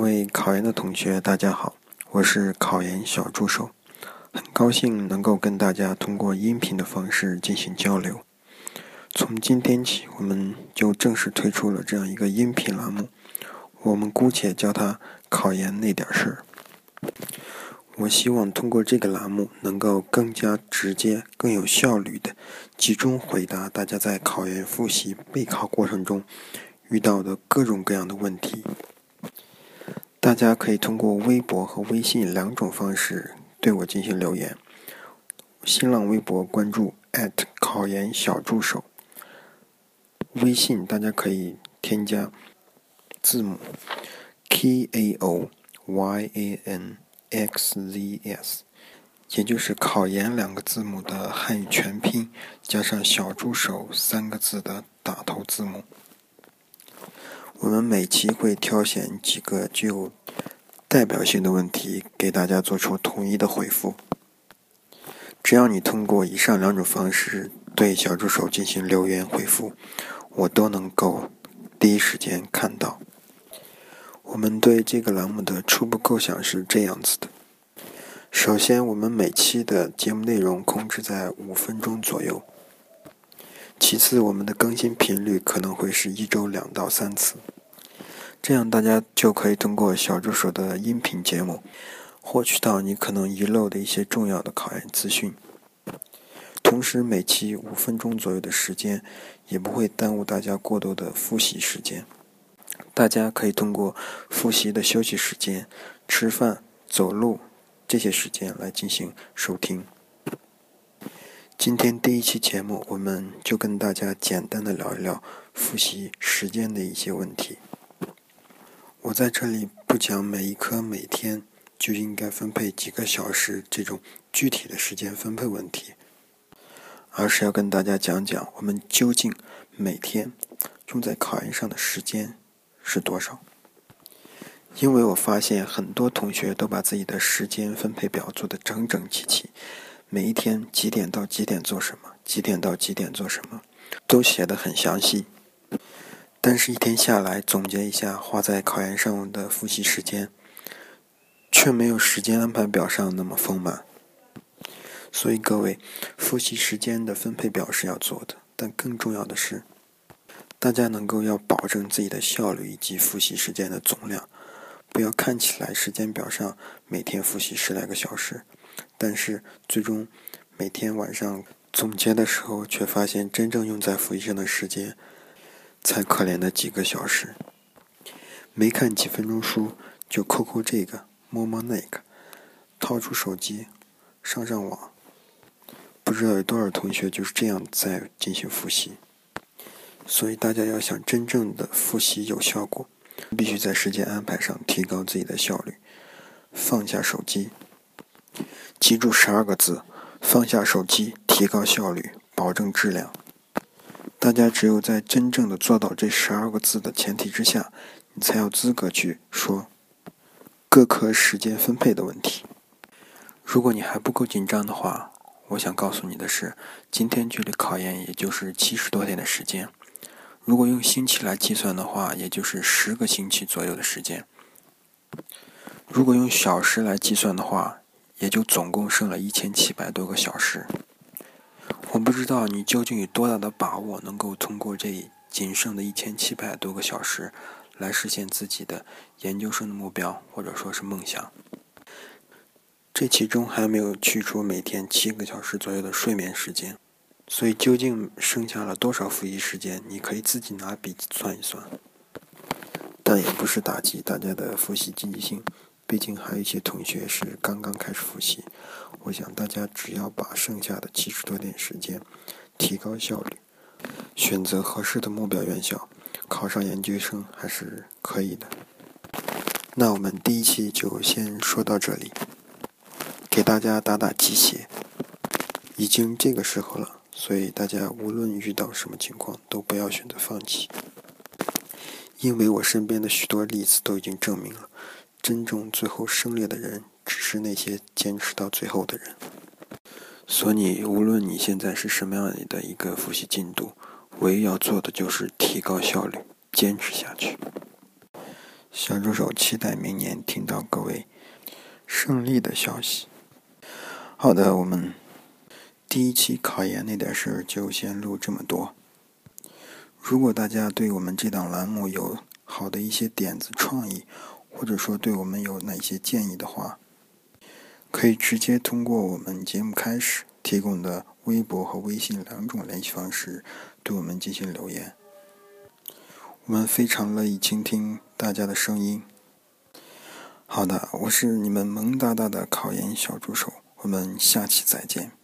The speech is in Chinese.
各位考研的同学，大家好，我是考研小助手，很高兴能够跟大家通过音频的方式进行交流。从今天起，我们就正式推出了这样一个音频栏目，我们姑且叫它“考研那点事儿”。我希望通过这个栏目，能够更加直接、更有效率的集中回答大家在考研复习备考过程中遇到的各种各样的问题。大家可以通过微博和微信两种方式对我进行留言。新浪微博关注考研小助手，微信大家可以添加字母 K A O Y A N。xzs，也就是“考研”两个字母的汉语全拼，加上“小助手”三个字的打头字母。我们每期会挑选几个具有代表性的问题，给大家做出统一的回复。只要你通过以上两种方式对小助手进行留言回复，我都能够第一时间看到。我们对这个栏目的初步构想是这样子的：首先，我们每期的节目内容控制在五分钟左右；其次，我们的更新频率可能会是一周两到三次，这样大家就可以通过小助手的音频节目获取到你可能遗漏的一些重要的考研资讯。同时，每期五分钟左右的时间，也不会耽误大家过多的复习时间。大家可以通过复习的休息时间、吃饭、走路这些时间来进行收听。今天第一期节目，我们就跟大家简单的聊一聊复习时间的一些问题。我在这里不讲每一科每天就应该分配几个小时这种具体的时间分配问题，而是要跟大家讲讲我们究竟每天用在考研上的时间。是多少？因为我发现很多同学都把自己的时间分配表做得整整齐齐，每一天几点到几点做什么，几点到几点做什么，都写得很详细。但是，一天下来总结一下花在考研上的复习时间，却没有时间安排表上那么丰满。所以，各位，复习时间的分配表是要做的，但更重要的是。大家能够要保证自己的效率以及复习时间的总量，不要看起来时间表上每天复习十来个小时，但是最终每天晚上总结的时候，却发现真正用在复习上的时间才可怜的几个小时。没看几分钟书就抠抠这个摸摸那个，掏出手机上上网，不知道有多少同学就是这样在进行复习。所以，大家要想真正的复习有效果，必须在时间安排上提高自己的效率，放下手机。记住十二个字：放下手机，提高效率，保证质量。大家只有在真正的做到这十二个字的前提之下，你才有资格去说各科时间分配的问题。如果你还不够紧张的话，我想告诉你的是，今天距离考研也就是七十多天的时间。如果用星期来计算的话，也就是十个星期左右的时间；如果用小时来计算的话，也就总共剩了一千七百多个小时。我不知道你究竟有多大的把握，能够通过这仅剩的一千七百多个小时，来实现自己的研究生的目标，或者说是梦想。这其中还没有去除每天七个小时左右的睡眠时间。所以，究竟剩下了多少复习时间？你可以自己拿笔算一算。但也不是打击大家的复习积极性，毕竟还有一些同学是刚刚开始复习。我想大家只要把剩下的七十多点时间提高效率，选择合适的目标院校，考上研究生还是可以的。那我们第一期就先说到这里，给大家打打鸡血。已经这个时候了。所以大家无论遇到什么情况，都不要选择放弃，因为我身边的许多例子都已经证明了，真正最后胜利的人，只是那些坚持到最后的人。所以，无论你现在是什么样的一个复习进度，唯一要做的就是提高效率，坚持下去。小助手期待明年听到各位胜利的消息。好的，我们第一期考研那点事儿就先录这么多。如果大家对我们这档栏目有好的一些点子创意，或者说对我们有哪些建议的话，可以直接通过我们节目开始提供的微博和微信两种联系方式对我们进行留言。我们非常乐意倾听大家的声音。好的，我是你们萌哒哒的考研小助手，我们下期再见。